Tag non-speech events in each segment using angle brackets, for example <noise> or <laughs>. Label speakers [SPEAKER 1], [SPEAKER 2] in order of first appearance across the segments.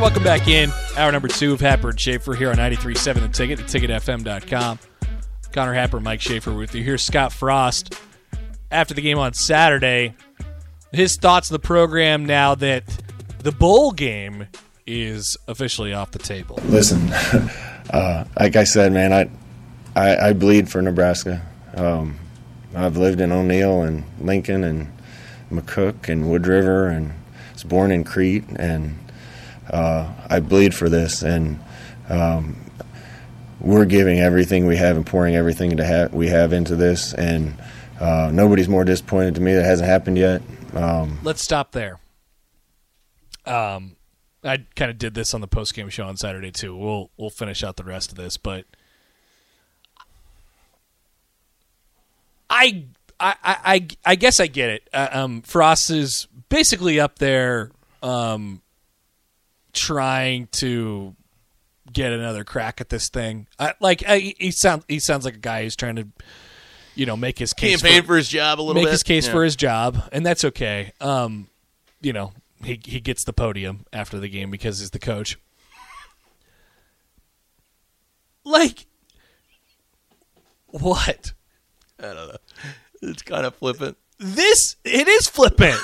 [SPEAKER 1] Welcome back in. Hour number two of Happer and Schaefer here on 93.7 The Ticket, theticketfm.com. Connor Happer, Mike Schaefer with you. Here's Scott Frost after the game on Saturday. His thoughts of the program now that the bowl game is officially off the table.
[SPEAKER 2] Listen, <laughs> uh, like I said, man, I, I, I bleed for Nebraska. Um, I've lived in O'Neill and Lincoln and McCook and Wood River and was born in Crete and uh, I bleed for this and um, we're giving everything we have and pouring everything ha- we have into this and uh, nobody's more disappointed to me that hasn't happened yet. Um,
[SPEAKER 1] Let's stop there. Um, I kind of did this on the post game show on Saturday too. We'll we'll finish out the rest of this, but I I I I guess I get it. Uh, um, Frost is basically up there, um, trying to get another crack at this thing. I, like I, he sounds he sounds like a guy who's trying to, you know, make his case
[SPEAKER 3] Campaign for his job a little
[SPEAKER 1] make
[SPEAKER 3] bit.
[SPEAKER 1] his case
[SPEAKER 3] Yeah.
[SPEAKER 1] for his job, and that's okay. Um, you know, he he gets the podium after the game because he's the coach. Like, what?
[SPEAKER 3] I don't know. It's kind of flippant.
[SPEAKER 1] This it is flippant.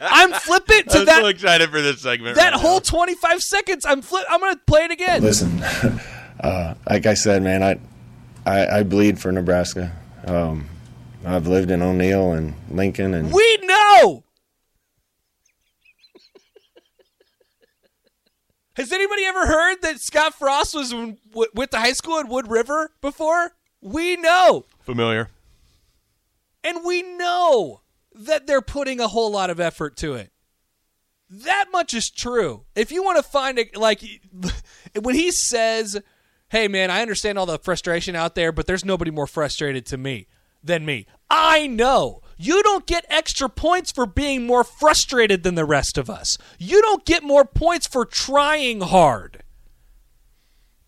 [SPEAKER 1] I'm flippant to
[SPEAKER 3] I'm
[SPEAKER 1] that
[SPEAKER 3] so excited for this segment.
[SPEAKER 1] that
[SPEAKER 3] right
[SPEAKER 1] whole 25 seconds. I'm flip. I'm gonna play it again.
[SPEAKER 2] listen, <laughs> uh, like I said, man, I, I, I bleed for Nebraska. Um, I've lived in O'Neill and Lincoln and
[SPEAKER 1] We know. <laughs> Has anybody ever heard that Scott Frost was w- with the high school at Wood River before? We know.
[SPEAKER 3] familiar.
[SPEAKER 1] And we know that they're putting a whole lot of effort to it. That much is true. If you want to find it, like, <laughs> when he says, hey, man, I understand all the frustration out there, but there's nobody more frustrated to me than me. I know. You don't get extra points for being more frustrated than the rest of us. You don't get more points for trying hard.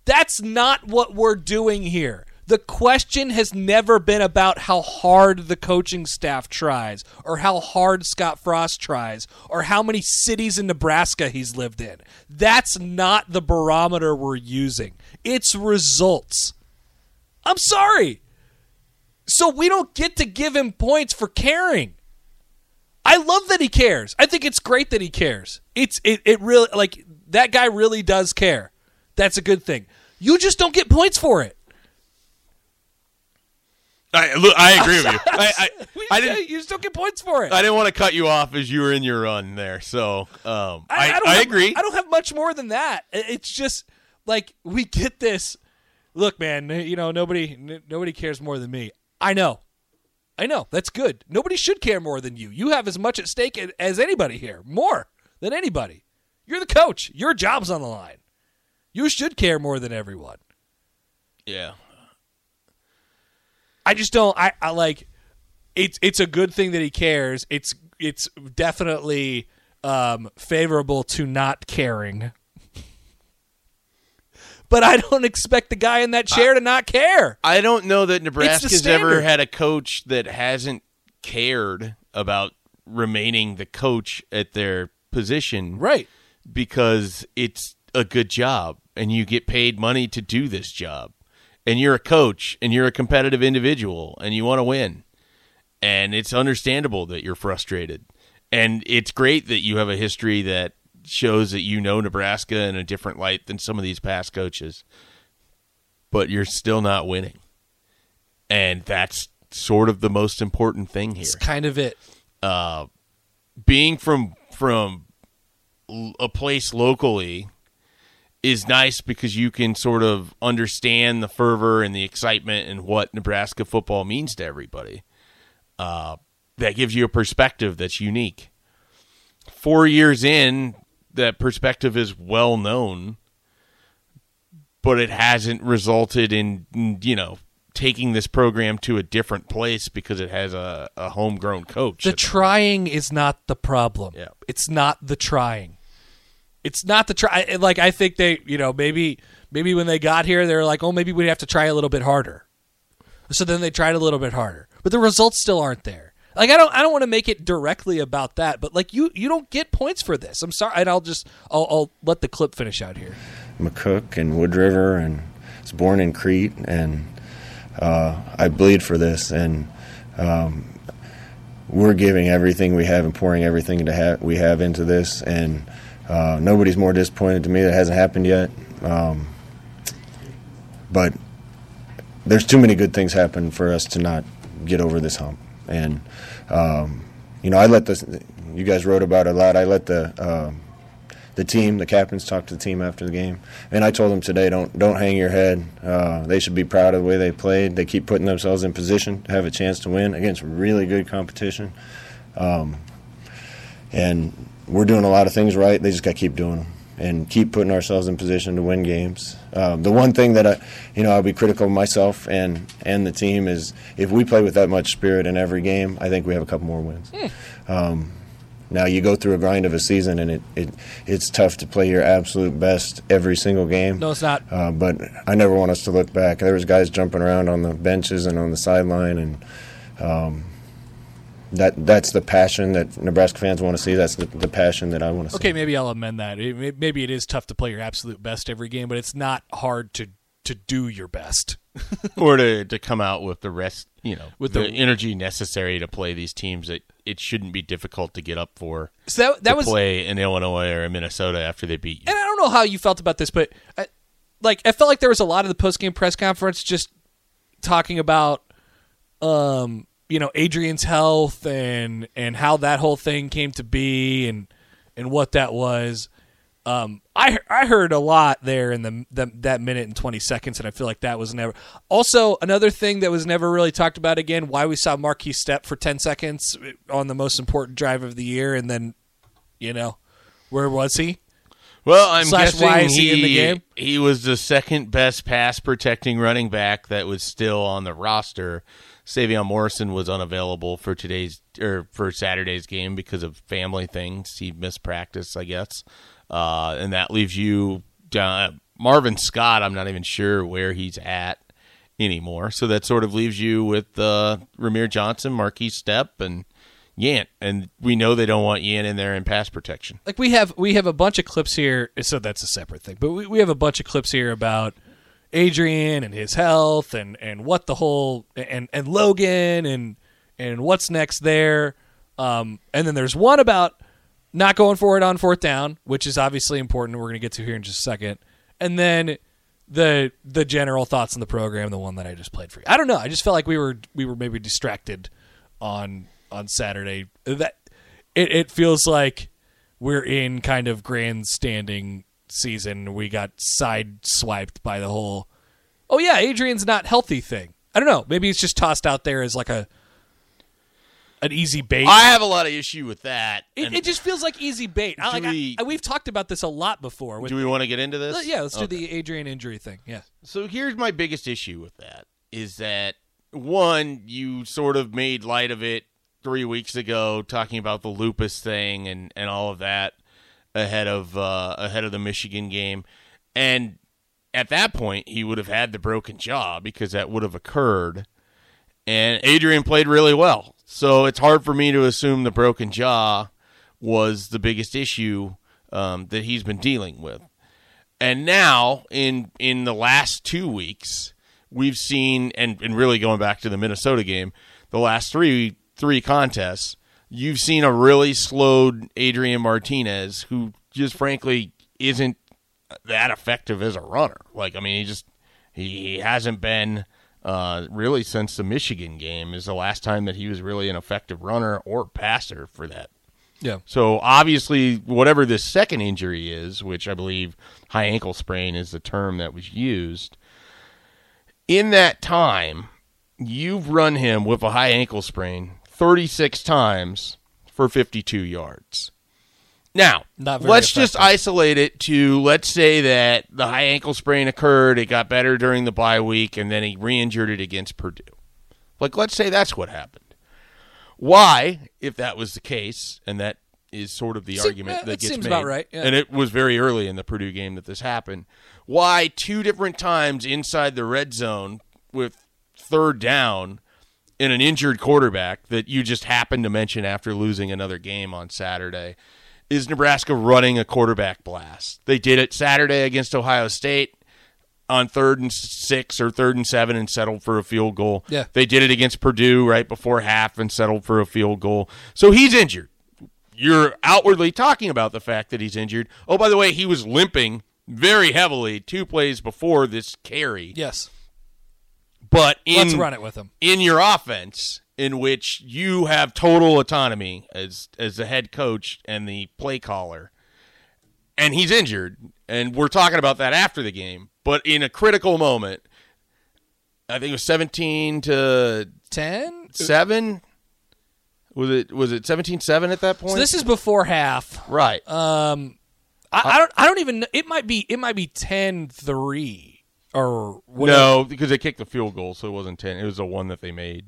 [SPEAKER 1] That's not what we're doing here. The question has never been about how hard the coaching staff tries, or how hard Scott Frost tries, or how many cities in Nebraska he's lived in. That's not the barometer we're using. It's results. I'm sorry. So we don't get to give him points for caring. I love that he cares. I think it's great that he cares. It's it, it really like that guy really does care. That's a good thing. You just don't get points for it.
[SPEAKER 3] I look, I agree with you. <laughs> I, I, <laughs> I didn't.
[SPEAKER 1] you still get points for it.
[SPEAKER 3] I didn't want to cut you off as you were in your run there. So um, I, I,
[SPEAKER 1] don't have-
[SPEAKER 3] agree.
[SPEAKER 1] I don't have much more than that. It's just like we get this. Look, man, you know nobody n- nobody cares more than me. I know. I know. That's good. Nobody should care more than you. You have as much at stake as anybody here. More than anybody. You're the coach. Your job's on the line. You should care more than everyone.
[SPEAKER 3] Yeah.
[SPEAKER 1] I just don't. I, I like. It's it's a good thing that he cares. It's it's definitely um, favorable to not caring. <laughs> But I don't expect the guy in that chair to not care.
[SPEAKER 3] I don't know that Nebraska's ever had a coach that hasn't cared about remaining the coach at their position.
[SPEAKER 1] Right.
[SPEAKER 3] Because it's a good job and you get paid money to do this job. And you're a coach and you're a competitive individual and you want to win. And it's understandable that you're frustrated. And it's great that you have a history that shows that you know Nebraska in a different light than some of these past coaches. But you're still not winning. And that's sort of the most important thing here
[SPEAKER 1] It's kind of it.
[SPEAKER 3] uh, being from from a place locally is nice because you can sort of understand the fervor and the excitement and what Nebraska football means to everybody. Uh, that gives you a perspective that's unique. Four years in, that perspective is well known, but it hasn't resulted in you know taking this program to a different place because it has a, a homegrown coach.
[SPEAKER 1] The trying is not the problem.
[SPEAKER 3] Yeah.
[SPEAKER 1] It's not the trying. It's not the try. Like I think they, you know, maybe maybe when they got here, they're like, oh, maybe we have to try a little bit harder. So then they tried a little bit harder, but the results still aren't there. Like I don't, I don't want to make it directly about that, but like you, you don't get points for this. I'm sorry, and I'll just, I'll, I'll let the clip finish out here.
[SPEAKER 2] McCook and Wood River, and was born in Crete, and uh, I bleed for this, and um, we're giving everything we have and pouring everything to ha- we have into this, and uh, nobody's more disappointed to me that hasn't happened yet. Um, but there's too many good things happen for us to not get over this hump, and um, you know I let the you guys wrote about it a lot. I let the um, the team, the captains, talk to the team after the game, and I told them today, don't don't hang your head. Uh, they should be proud of the way they played. They keep putting themselves in position to have a chance to win against really good competition, um, and we're doing a lot of things right. They just got to keep doing them and keep putting ourselves in position to win games. Um, the one thing that I, you know, I'll be critical of myself and and the team is if we play with that much spirit in every game, I think we have a couple more wins. Um, now you go through a grind of a season, and it, it it's tough to play your absolute best every single game.
[SPEAKER 1] No, it's not.
[SPEAKER 2] Uh, but I never want us to look back. There was guys jumping around on the benches and on the sideline, and um, that that's the passion that Nebraska fans want to see. That's the, the passion that I want to see.
[SPEAKER 1] Okay, maybe I'll amend that. It- Maybe it is tough to play your absolute best every game, but it's not hard to to do your best. <laughs>
[SPEAKER 3] or to, to come out with the rest, you know,
[SPEAKER 1] With
[SPEAKER 3] with the,
[SPEAKER 1] the-
[SPEAKER 3] energy necessary to play these teams that it shouldn't be difficult to get up for.
[SPEAKER 1] So that- that
[SPEAKER 3] to
[SPEAKER 1] was-
[SPEAKER 3] play in Illinois or in Minnesota after they beat you.
[SPEAKER 1] And I don't know how you felt about this, but I, like I felt like there was a lot of the post game press conference just talking about, um, you know, Adrian's health and and how that whole thing came to be and and what that was. Um, I I heard a lot there in the, the that minute and twenty seconds, and I feel like that was never. Also, another thing that was never really talked about again: why we saw Markese Stepp for ten seconds on the most important drive of the year, and then, you know, where was he?
[SPEAKER 3] Well, I'm
[SPEAKER 1] Slash,
[SPEAKER 3] guessing
[SPEAKER 1] why is he in the game?
[SPEAKER 3] He was the second best pass protecting running back that was still on the roster. Sevion Morrison was unavailable for today's or for Saturday's game because of family things. He missed practice, I guess, uh, and that leaves you down. Marvin Scott. I'm not even sure where he's at anymore. So that sort of leaves you with uh, Rahmir Johnson, Markese Stepp, and Yant. And we know they don't want Yant in there in pass protection.
[SPEAKER 1] like we have we have a bunch of clips here so that's a separate thing but we, we have a bunch of clips here about adrian and his health and and what the whole and and logan and and what's next there. Um and then there's one about not going for it on fourth down which is obviously important. We're going to get to here in just a second. And then the the general thoughts on the program the one that i just played for you. I don't know. I just felt like we were we were maybe distracted on on saturday. That it, it feels like we're in kind of grandstanding season. We got side swiped by the whole, oh yeah, Adrian's not healthy thing. I don't know. Maybe it's just tossed out there as like a an easy bait.
[SPEAKER 3] I have a lot of issue with that.
[SPEAKER 1] it, it just feels like easy bait. I, like,
[SPEAKER 3] we-
[SPEAKER 1] we've talked about this a lot before.
[SPEAKER 3] Do we want to get into this?
[SPEAKER 1] Uh, yeah, let's do the Adrian injury thing. Yeah.
[SPEAKER 3] So here's my biggest issue with that is that one, you sort of made light of it three weeks ago, talking about the lupus thing and, and all of that ahead of uh, ahead of the Michigan game, and at that point he would have had the broken jaw because that would have occurred, and Adrian played really well, so it's hard for me to assume the broken jaw was the biggest issue um, that he's been dealing with. And now in in the last two weeks, we've seen and, and really going back to the Minnesota game, the last three three contests, you've seen a really slowed Adrian Martinez who just frankly isn't that effective as a runner. Like I mean he just he, he hasn't been uh, really since the Michigan game is the last time that he was really an effective runner or passer for that
[SPEAKER 1] Yeah.
[SPEAKER 3] so obviously, whatever this second injury is, which I believe high ankle sprain is the term that was used, in that time, you've run him with a high ankle sprain 36 times for 52 yards. Now, let's just isolate it to let's say that the high ankle sprain occurred, it got better during the bye week, and then he re injured it against Purdue. Like, let's say that's what happened. Why, if that was the case, and that is sort of the
[SPEAKER 1] Se-
[SPEAKER 3] argument
[SPEAKER 1] uh,
[SPEAKER 3] that
[SPEAKER 1] that
[SPEAKER 3] gets
[SPEAKER 1] seems
[SPEAKER 3] made,
[SPEAKER 1] about right, yeah.
[SPEAKER 3] and it was very early in the Purdue game that this happened. Why two different times inside the red zone with third down in an injured quarterback that you just happened to mention after losing another game on Saturday is Nebraska running a quarterback blast. They did it Saturday against Ohio State on third and six or third and seven and settled for a field goal.
[SPEAKER 1] Yeah.
[SPEAKER 3] They did it against Purdue right before half and settled for a field goal. So he's injured. You're outwardly talking about the fact that he's injured. Oh, by the way, he was limping very heavily two plays before this carry.
[SPEAKER 1] Yes.
[SPEAKER 3] But in
[SPEAKER 1] Let's run it with him.
[SPEAKER 3] in your offense in which you have total autonomy as as the head coach and the play caller and he's injured and we're talking about that after the game but in a critical moment i think it was 17 to
[SPEAKER 1] 10?
[SPEAKER 3] 7 was it was it 17-7 at that point
[SPEAKER 1] So this is before half.
[SPEAKER 3] right
[SPEAKER 1] Um, I, I don't. I don't even. know- It might be. It might be 10-3 or whatever.
[SPEAKER 3] no because they kicked the field goal so it wasn't 10 it was the one that they made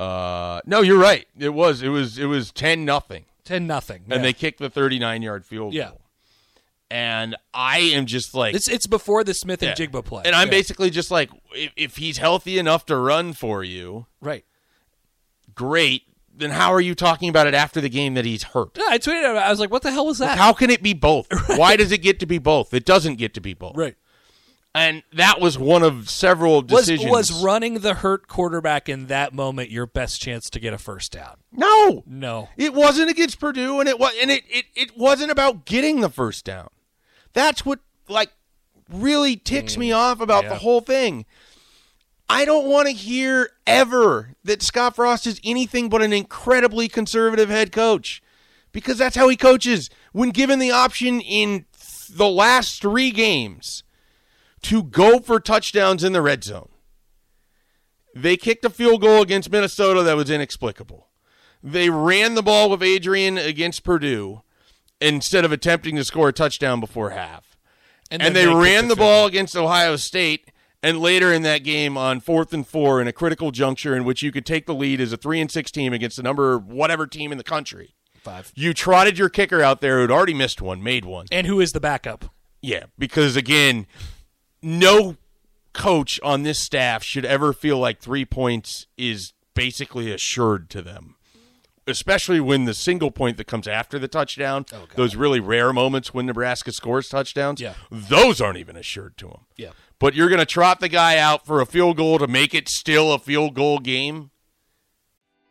[SPEAKER 3] uh no you're right it was it was it was 10 nothing
[SPEAKER 1] ten nothing.
[SPEAKER 3] and they kicked the 39 yard field
[SPEAKER 1] Yeah.
[SPEAKER 3] goal. And I am just like,
[SPEAKER 1] It's it's before the Smith and
[SPEAKER 3] Yeah.
[SPEAKER 1] Jigba play.
[SPEAKER 3] and I'm
[SPEAKER 1] Yeah.
[SPEAKER 3] basically just like, if, if he's healthy enough to run for you,
[SPEAKER 1] right.
[SPEAKER 3] great. Then how are you talking about it after the game that he's hurt?
[SPEAKER 1] No, I tweeted. I was like, "What the hell was that?"
[SPEAKER 3] How can it be both? <laughs> Why does it get to be both? It doesn't get to be both.
[SPEAKER 1] right.
[SPEAKER 3] And that was one of several
[SPEAKER 1] Was
[SPEAKER 3] decisions.
[SPEAKER 1] was running the hurt quarterback in that moment your best chance to get a first down?
[SPEAKER 3] no,
[SPEAKER 1] No.
[SPEAKER 3] It wasn't against Purdue, and it was, and it, it, it wasn't about getting the first down. That's what like really ticks me mm. off about the whole thing. I don't want to hear ever that Scott Frost is anything but an incredibly conservative head coach, because that's how he coaches. When given the option in th- the last three games to go for touchdowns in the red zone, they kicked a field goal against Minnesota that was inexplicable. They ran the ball with Adrian against Purdue instead of attempting to score a touchdown before half. And,
[SPEAKER 1] then
[SPEAKER 3] they,
[SPEAKER 1] kicked
[SPEAKER 3] ran the
[SPEAKER 1] field
[SPEAKER 3] ball against Ohio State and later in that game on fourth and four in a critical juncture in which you could take the lead as a three and six team against the number whatever team in the country.
[SPEAKER 1] Five.
[SPEAKER 3] You trotted your kicker out there who'd already missed one, made one.
[SPEAKER 1] And who is the backup?
[SPEAKER 3] Yeah, because again, no coach on this staff should ever feel like three points is basically assured to them. Especially when the single point that comes after the touchdown, oh, those really rare moments when Nebraska scores touchdowns,
[SPEAKER 1] Yeah.
[SPEAKER 3] those aren't even assured to them.
[SPEAKER 1] Yeah.
[SPEAKER 3] But you're going to trot the guy out for a field goal to make it still a field goal game?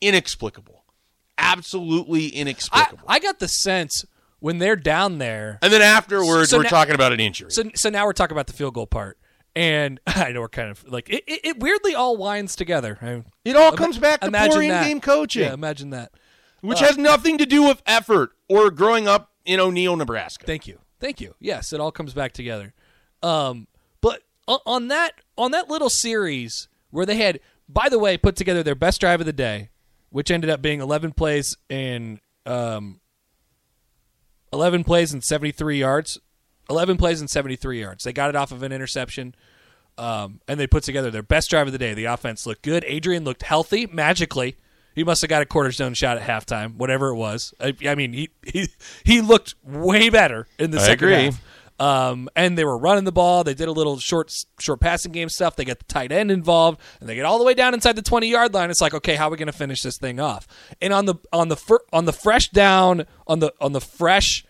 [SPEAKER 3] Inexplicable. Absolutely inexplicable.
[SPEAKER 1] I got the sense when they're down there.
[SPEAKER 3] and then afterwards,
[SPEAKER 1] So
[SPEAKER 3] we're
[SPEAKER 1] now-
[SPEAKER 3] talking about an injury.
[SPEAKER 1] So, so now we're talking about the field goal part. And <laughs> I know we're kind of like it, it, it weirdly all winds together. I-
[SPEAKER 3] It all comes back to poor in-game coaching.
[SPEAKER 1] Yeah, imagine that.
[SPEAKER 3] which
[SPEAKER 1] Uh,
[SPEAKER 3] has nothing to do with effort or growing up in O'Neill, Nebraska.
[SPEAKER 1] Thank you, thank you. Yes, it all comes back together. Um, but on that on that little series where they had, by the way, put together their best drive of the day, which ended up being 11 plays in um, 11 plays and 73 yards. 11 plays and 73 yards. They got it off of an interception. Um, and they put together their best drive of the day. The offense looked good. Adrian looked healthy magically. He must have got a cornerstone shot at halftime, whatever it was. I, I mean, he, he he looked way better in the
[SPEAKER 3] I
[SPEAKER 1] second
[SPEAKER 3] agree.
[SPEAKER 1] half. Um, and they were running the ball. They did a little short short passing game stuff. They get the tight end involved, and they get all the way down inside the twenty yard line. It's like, okay, how are we going to finish this thing off? And on the on the fir- on the fresh down on the on the fresh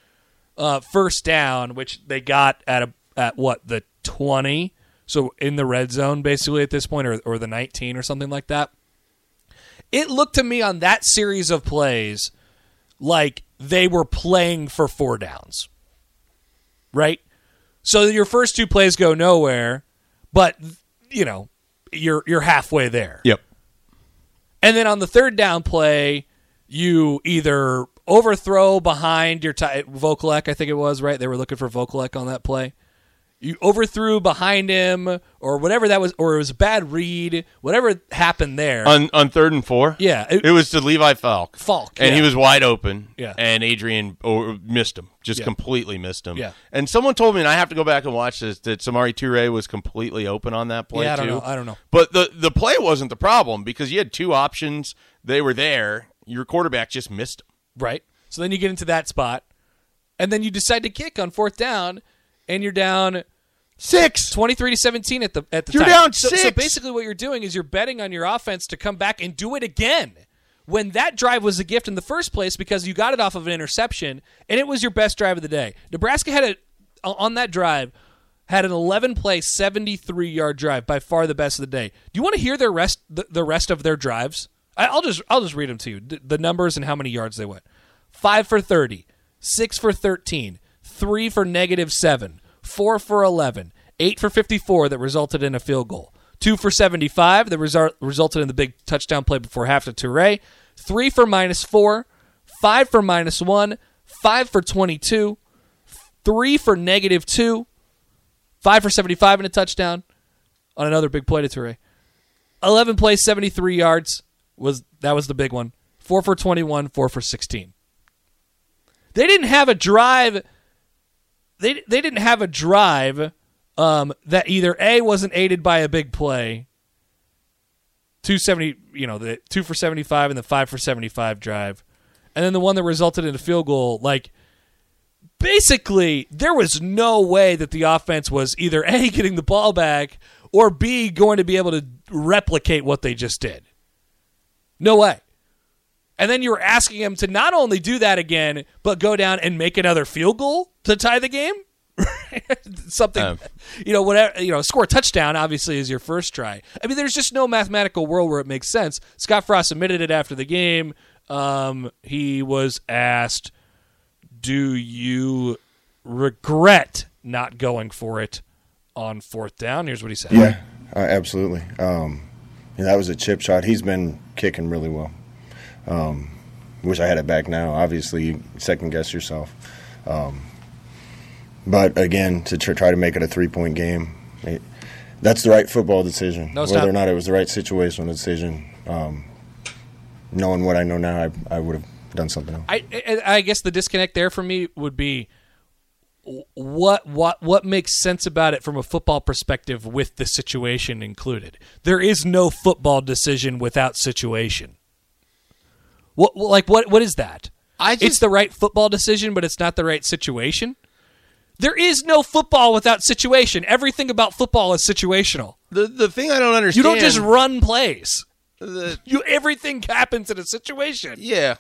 [SPEAKER 1] uh, first down, which they got at a at what the twenty, so in the red zone basically at this point, or or the nineteen or something like that. It looked to me on that series of plays like they were playing for four downs, right? So your first two plays go nowhere, but you know you're you're halfway there.
[SPEAKER 3] Yep.
[SPEAKER 1] And then on the third down play, you either overthrow behind your t- Vokolek, I think it was, right? They were looking for Vokolek on that play. You overthrew behind him or whatever that was, or it was a bad read, whatever happened there.
[SPEAKER 3] On on third and four,
[SPEAKER 1] Yeah,
[SPEAKER 3] it,
[SPEAKER 1] it-
[SPEAKER 3] was to Levi Falck.
[SPEAKER 1] Falck,
[SPEAKER 3] and he was wide open.
[SPEAKER 1] Yeah.
[SPEAKER 3] and Adrian oh, missed him, just
[SPEAKER 1] Yeah.
[SPEAKER 3] completely missed him.
[SPEAKER 1] Yeah.
[SPEAKER 3] and someone told me, and I have to go back and watch this, that Samori Toure was completely open on that play
[SPEAKER 1] Yeah, I don't
[SPEAKER 3] too.
[SPEAKER 1] know. I don't know.
[SPEAKER 3] But the the play wasn't the problem because you had two options. They were there. Your quarterback just missed them.
[SPEAKER 1] Right. So then you get into that spot, and then you decide to kick on fourth down, and you're down
[SPEAKER 3] six,
[SPEAKER 1] 23 to 17 at the at the
[SPEAKER 3] You're
[SPEAKER 1] time.
[SPEAKER 3] down
[SPEAKER 1] so, So basically, what you're doing is you're betting on your offense to come back and do it again. When that drive was a gift in the first place because you got it off of an interception, and it was your best drive of the day. Nebraska had a on that drive had an 11 play 73 yard drive by far the best of the day. Do you want to hear their rest the, the rest of their drives? I, I'll just I'll just read them to you. The numbers and how many yards they went. 5 for 30, 6 for 13, 3 for negative 7, 4 for 11, 8 for 54 that resulted in a field goal. 2 for 75 that result, resulted in the big touchdown play before half to Toure. 3 for minus 4, 5 for minus 1, 5 for 22, 3 for negative 2, 5 for 75 and a touchdown on another big play to Toure. 11 plays, 73 yards was that was the big one. 4 for 21, 4 for 16. They didn't have a drive they they didn't have a drive um, that either A wasn't aided by a big play, 270, you know, the 2 for 75 and the 5 for 75 drive. And then the one that resulted in a field goal like basically there was no way that the offense was either A <laughs> getting the ball back or B going to be able to replicate what they just did. No way. And then you were asking him to not only do that again, but go down and make another field goal to tie the game. <laughs> Something,
[SPEAKER 3] Um.
[SPEAKER 1] you know, whatever, you know, score a touchdown obviously is your first try. I mean, there's just no mathematical world where it makes sense. Scott Frost admitted it after the game. Um, he was asked, "Do you regret not going for it on fourth down?" Here's what he said.
[SPEAKER 2] Yeah, uh, absolutely. Um, yeah, that was a chip shot. He's been kicking really well. Um, wish I had it back now. Obviously, second guess yourself. But again, to tr- try to make it a three point game, it, that's the right football decision.
[SPEAKER 1] No,
[SPEAKER 2] Whether
[SPEAKER 1] not.
[SPEAKER 2] or not it was the right situational decision, um, knowing what I know now, I, I would have done something else.
[SPEAKER 1] I, I I guess the disconnect there for me would be what what what makes sense about it from a football perspective with the situation included. There is no football decision without situation. What like what what is that?
[SPEAKER 3] I
[SPEAKER 1] it's the right football decision, but it's not the right situation. There is no football without situation. Everything about football is situational.
[SPEAKER 3] The the thing I don't understand.
[SPEAKER 1] You
[SPEAKER 3] understand.
[SPEAKER 1] don't just run plays.
[SPEAKER 3] The,
[SPEAKER 1] You everything happens in a situation.
[SPEAKER 3] yeah.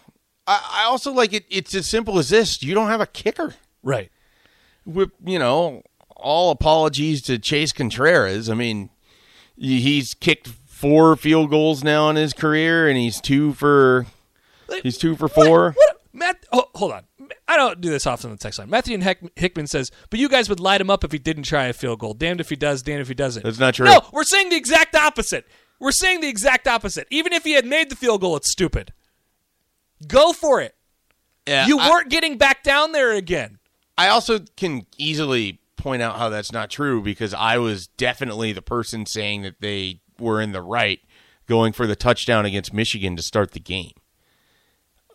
[SPEAKER 3] I, I also like it. It's as simple as this. You don't have a kicker.
[SPEAKER 1] Right.
[SPEAKER 3] With you know, all apologies to Chase Contreras. I mean, he- he's kicked four field goals now in his career, and he's two for he's two for four.
[SPEAKER 1] What? Matt, oh, hold on. I don't do this often on the text line. Matthew Heck- Hickman says, but you guys would light him up if he didn't try a field goal. Damned if he does, damned if he doesn't.
[SPEAKER 3] That's not true.
[SPEAKER 1] No, we're saying the exact opposite. We're saying the exact opposite. Even if he had made the field goal, it's stupid. Go for it.
[SPEAKER 3] Yeah,
[SPEAKER 1] you
[SPEAKER 3] I-
[SPEAKER 1] weren't getting back down there again.
[SPEAKER 3] I also can easily point out how that's not true because I was definitely the person saying that they were in the right going for the touchdown against Michigan to start the game.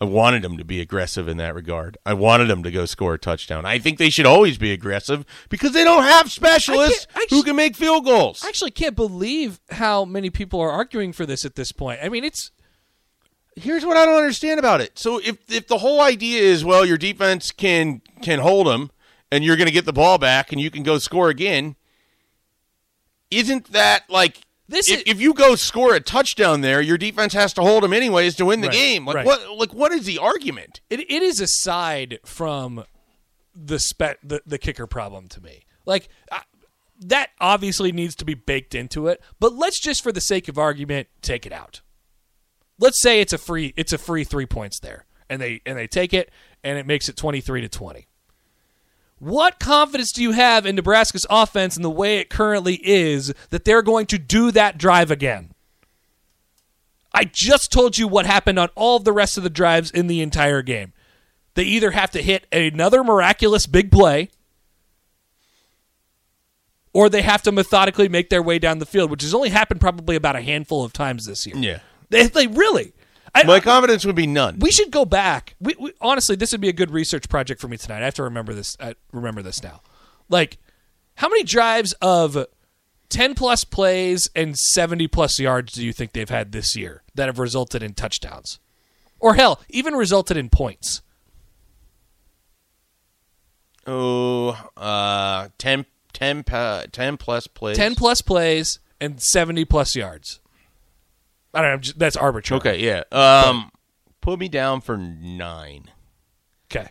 [SPEAKER 3] I wanted them to be aggressive in that regard. I wanted them to go score a touchdown. I think they should always be aggressive because they don't have specialists
[SPEAKER 1] I
[SPEAKER 3] who can make field goals.
[SPEAKER 1] I actually can't believe how many people are arguing for this at this point. I mean, it's
[SPEAKER 3] Here's what I don't understand about it. So if if the whole idea is well, your defense can can hold them and you're going to get the ball back and you can go score again, isn't that like
[SPEAKER 1] This
[SPEAKER 3] if,
[SPEAKER 1] is-
[SPEAKER 3] if you go score a touchdown there, your defense has to hold them anyways to win the
[SPEAKER 1] Right,
[SPEAKER 3] game. Like
[SPEAKER 1] right.
[SPEAKER 3] what like what is the argument?
[SPEAKER 1] it, it is aside from the spe- the, the kicker problem to me. Like I, that obviously needs to be baked into it, but let's just for the sake of argument take it out. Let's say it's a free it's a free 3 points there and they and they take it and it makes it 23 to 20. What confidence do you have in Nebraska's offense and the way it currently is that they're going to do that drive again? I just told you what happened on all of the rest of the drives in the entire game. They either have to hit another miraculous big play or they have to methodically make their way down the field, which has only happened probably about a handful of times this year.
[SPEAKER 3] Yeah.
[SPEAKER 1] They, they really. I,
[SPEAKER 3] My confidence would be none.
[SPEAKER 1] we should go back. We, we, honestly, this would be a good research project for me tonight. I have to remember this. I remember this now. Like, how many drives of ten plus plays and seventy plus yards do you think they've had this year that have resulted in touchdowns, or hell, even resulted in points?
[SPEAKER 3] Oh, uh 10 10 pa- 10 plus plays.
[SPEAKER 1] Ten plus plays and seventy plus yards. I don't know. Just- That's arbitrary.
[SPEAKER 3] Okay, yeah. Um put me down for 9.
[SPEAKER 1] Okay.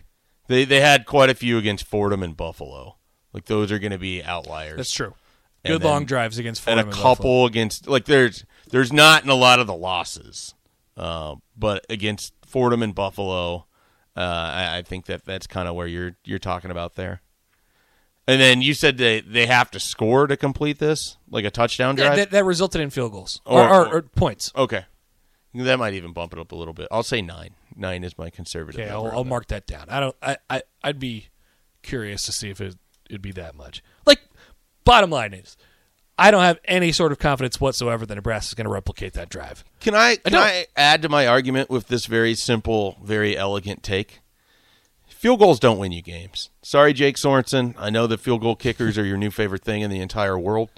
[SPEAKER 3] They they had quite a few against Fordham and Buffalo. Like those are going to be outliers.
[SPEAKER 1] That's true.
[SPEAKER 3] And
[SPEAKER 1] Good
[SPEAKER 3] then-
[SPEAKER 1] long drives against
[SPEAKER 3] and
[SPEAKER 1] Fordham
[SPEAKER 3] a
[SPEAKER 1] and
[SPEAKER 3] couple
[SPEAKER 1] Buffalo.
[SPEAKER 3] against like there's there's not in a lot of the losses, uh, but against Fordham and Buffalo, uh, I, I think that that's kind of where you're you're talking about there. And then you said they they have to score to complete this, like a touchdown drive.
[SPEAKER 1] that, that resulted in field goals or,
[SPEAKER 3] Or-
[SPEAKER 1] or, or points.
[SPEAKER 3] okay, that might even bump it up a little bit. I'll say nine. Nine is my conservative.
[SPEAKER 1] Okay, I'll, I'll mark that down. I don't. I, I I'd be curious to see if it, it'd be that much. Like, bottom line is, I don't have any sort of confidence whatsoever that Nebraska's going to replicate that drive.
[SPEAKER 3] Can I can. I, add to my argument with this very simple, very elegant take? Field goals don't win you games. Sorry, Jake Sorensen. I know that field goal kickers are your new favorite thing in the entire world.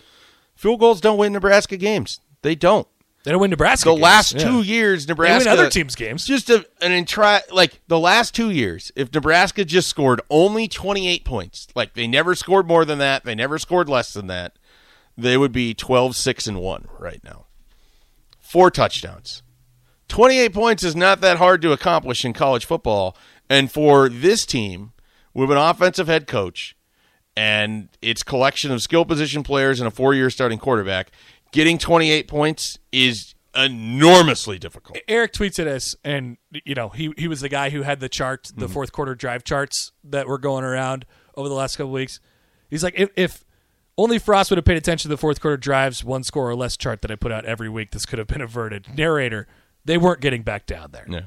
[SPEAKER 3] Field goals don't win Nebraska games. They don't.
[SPEAKER 1] They don't win Nebraska.
[SPEAKER 3] The
[SPEAKER 1] games.
[SPEAKER 3] last
[SPEAKER 1] Yeah.
[SPEAKER 3] two years,
[SPEAKER 1] They
[SPEAKER 3] Nebraska
[SPEAKER 1] win other teams' games.
[SPEAKER 3] Just a, an entry like the last two years. If Nebraska just scored only twenty eight points, like they never scored more than that, they never scored less than that, they would be 12-6 and one right now. Four touchdowns. 28 points is not that hard to accomplish in college football. And for this team, with an offensive head coach and its collection of skill position players and a four year starting quarterback, getting 28 points is enormously difficult.
[SPEAKER 1] Eric tweets at us, and you know he he was the guy who had the chart, the
[SPEAKER 3] Mm-hmm.
[SPEAKER 1] fourth quarter drive charts that were going around over the last couple weeks. He's like, if, if only Frost would have paid attention to the fourth quarter drives, one score or less chart that I put out every week, this could have been averted. Narrator, they weren't getting back down there.
[SPEAKER 3] Yeah.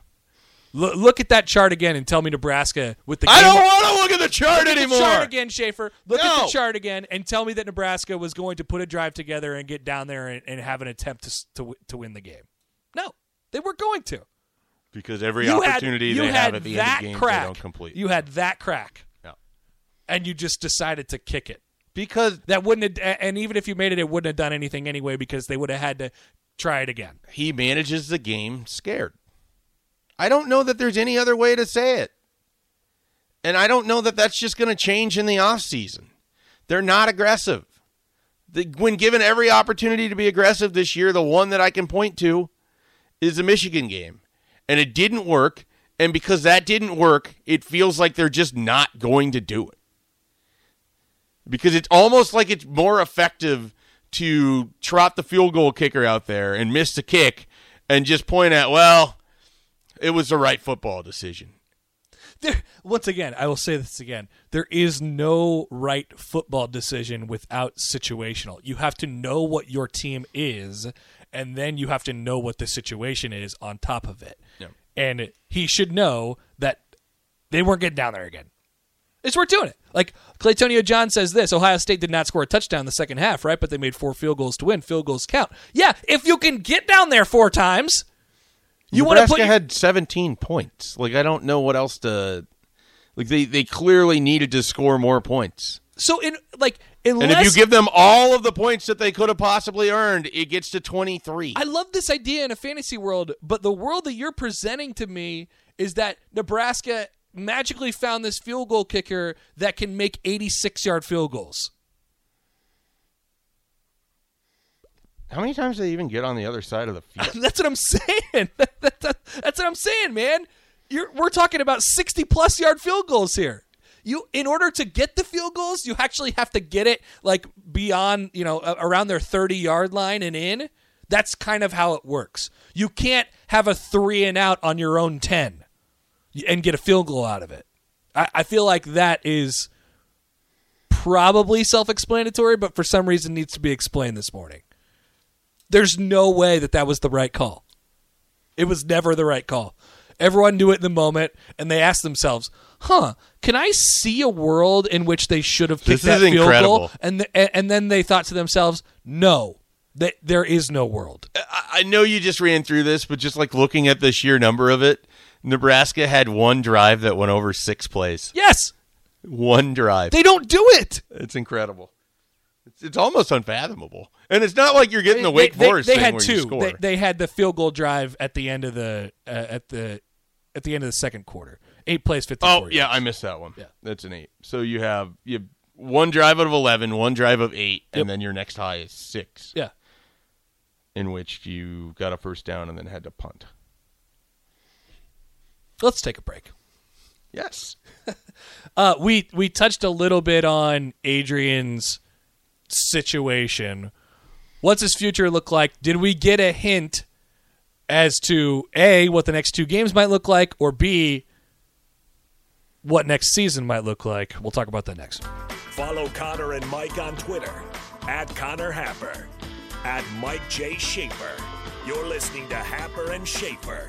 [SPEAKER 1] Lo- look at that chart again and tell me Nebraska with the.
[SPEAKER 3] I don't want to look at the chart
[SPEAKER 1] Look at
[SPEAKER 3] anymore.
[SPEAKER 1] the chart again, Schaefer. Look at the chart again and tell me that Nebraska was going to put a drive together and get down there and, and have an attempt to, to to win the game. No, they were going to.
[SPEAKER 3] Because every
[SPEAKER 1] You
[SPEAKER 3] opportunity
[SPEAKER 1] you
[SPEAKER 3] they
[SPEAKER 1] had
[SPEAKER 3] have at the end of games,
[SPEAKER 1] crack.
[SPEAKER 3] they don't complete.
[SPEAKER 1] You had that crack.
[SPEAKER 3] Yeah.
[SPEAKER 1] And you just decided to kick it.
[SPEAKER 3] Because
[SPEAKER 1] that wouldn't have, and even if you made it, it wouldn't have done anything anyway because they would have had to try it again.
[SPEAKER 3] he manages the game scared. I don't know that there's any other way to say it. And I don't know that that's just going to change in the offseason. They're not aggressive. The, when given every opportunity to be aggressive this year, the one that I can point to is the Michigan game. And it didn't work. And because that didn't work, it feels like they're just not going to do it. Because it's almost like it's more effective to trot the field goal kicker out there and miss the kick and just point at, well, it was the right football decision.
[SPEAKER 1] There, once again, I will say this again. There is no right football decision without situational. You have to know what your team is, and then you have to know what the situation is on top of it.
[SPEAKER 3] Yeah.
[SPEAKER 1] And he should know that they weren't getting down there again. It's worth doing it. Like Claytonio John says this Ohio State did not score a touchdown in the second half, right? But they made four field goals to win. Field goals count. Yeah, if you can get down there four times, you want to
[SPEAKER 3] Nebraska
[SPEAKER 1] put
[SPEAKER 3] had 17 points. Like I don't know what else to like they they clearly needed to score more points.
[SPEAKER 1] so in like unless
[SPEAKER 3] and if you give them all of the points that they could have possibly earned, it gets to 23.
[SPEAKER 1] I love this idea in a fantasy world, but the world that you're presenting to me is that Nebraska magically found this field goal kicker that can make 86 yard field goals.
[SPEAKER 3] How many times do they even get on the other side of the field? <laughs>
[SPEAKER 1] That's what I'm saying. <laughs> That's what I'm saying, man. You're, we're talking about 60 plus yard field goals here. You, in order to get the field goals, you actually have to get it like beyond, you know, around their 30 yard line and in. That's kind of how it works. You can't have a three and out on your own 10 and get a field goal out of it. I, I feel like that is probably self explanatory, but for some reason needs to be explained this morning. There's no way that that was the right call. It was never the right call. Everyone knew it in the moment, and they asked themselves, "Huh? Can I see a world in which they should have
[SPEAKER 3] This
[SPEAKER 1] that field
[SPEAKER 3] incredible.
[SPEAKER 1] goal?" And th- and then they thought to themselves, "No, that there is no world."
[SPEAKER 3] I I know you just ran through this, but just like looking at the sheer number of it, Nebraska had one drive that went over six plays.
[SPEAKER 1] Yes,
[SPEAKER 3] One drive.
[SPEAKER 1] they don't do it.
[SPEAKER 3] It's incredible. It's, it's almost unfathomable. And it's not like you're getting the Wake
[SPEAKER 1] they,
[SPEAKER 3] Forest
[SPEAKER 1] they
[SPEAKER 3] thing
[SPEAKER 1] had two. They, they had the field goal drive at the end of the uh, at the at the end of the second quarter. Eight plays, fifty.
[SPEAKER 3] oh yeah, I missed that one. Yeah, that's an eight. So you have you have one drive out of eleven, one drive of eight,
[SPEAKER 1] Yep.
[SPEAKER 3] and then your next high is six.
[SPEAKER 1] Yeah.
[SPEAKER 3] in which you got a first down and then had to punt.
[SPEAKER 1] Let's take a break.
[SPEAKER 3] Yes. <laughs>
[SPEAKER 1] Uh, we we touched a little bit on Adrian's situation. What's his future look like? Did we get a hint as to a what the next two games might look like, or b what next season might look like? We'll talk about that next.
[SPEAKER 4] Follow Connor and Mike on Twitter at Connor Happer, at Mike J. Schaefer. You're listening to Happer and Schaefer.